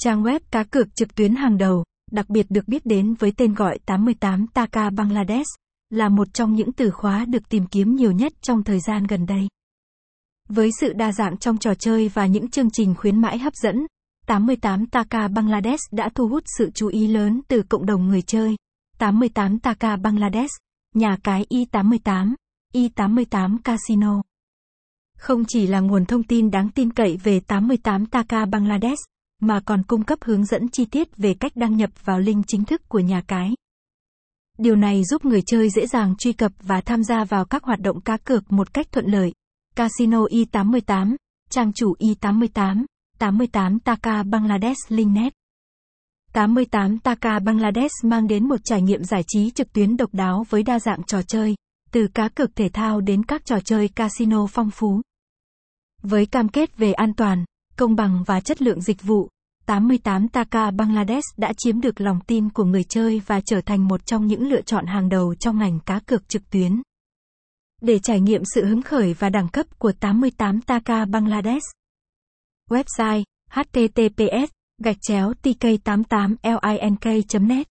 Trang web cá cược trực tuyến hàng đầu, đặc biệt được biết đến với tên gọi 88 Taka Bangladesh, là một trong những từ khóa được tìm kiếm nhiều nhất trong thời gian gần đây. Với sự đa dạng trong trò chơi và những chương trình khuyến mãi hấp dẫn, 88 Taka Bangladesh đã thu hút sự chú ý lớn từ cộng đồng người chơi. 88 Taka Bangladesh, nhà cái Y88, Y88 Casino. Không chỉ là nguồn thông tin đáng tin cậy về 88 Taka Bangladesh, mà còn cung cấp hướng dẫn chi tiết về cách đăng nhập vào link chính thức của nhà cái. Điều này giúp người chơi dễ dàng truy cập và tham gia vào các hoạt động cá cược một cách thuận lợi. Casino e Y88, trang chủ e Y88, 88 Taka Bangladesh Linknet. 88 Taka Bangladesh mang đến một trải nghiệm giải trí trực tuyến độc đáo với đa dạng trò chơi, từ cá cược thể thao đến các trò chơi casino phong phú. Với cam kết về an toàn, công bằng và chất lượng dịch vụ, 88 Taka Bangladesh đã chiếm được lòng tin của người chơi và trở thành một trong những lựa chọn hàng đầu trong ngành cá cược trực tuyến. Để trải nghiệm sự hứng khởi và đẳng cấp của 88 Taka Bangladesh. Website https gạch chéo tk88link net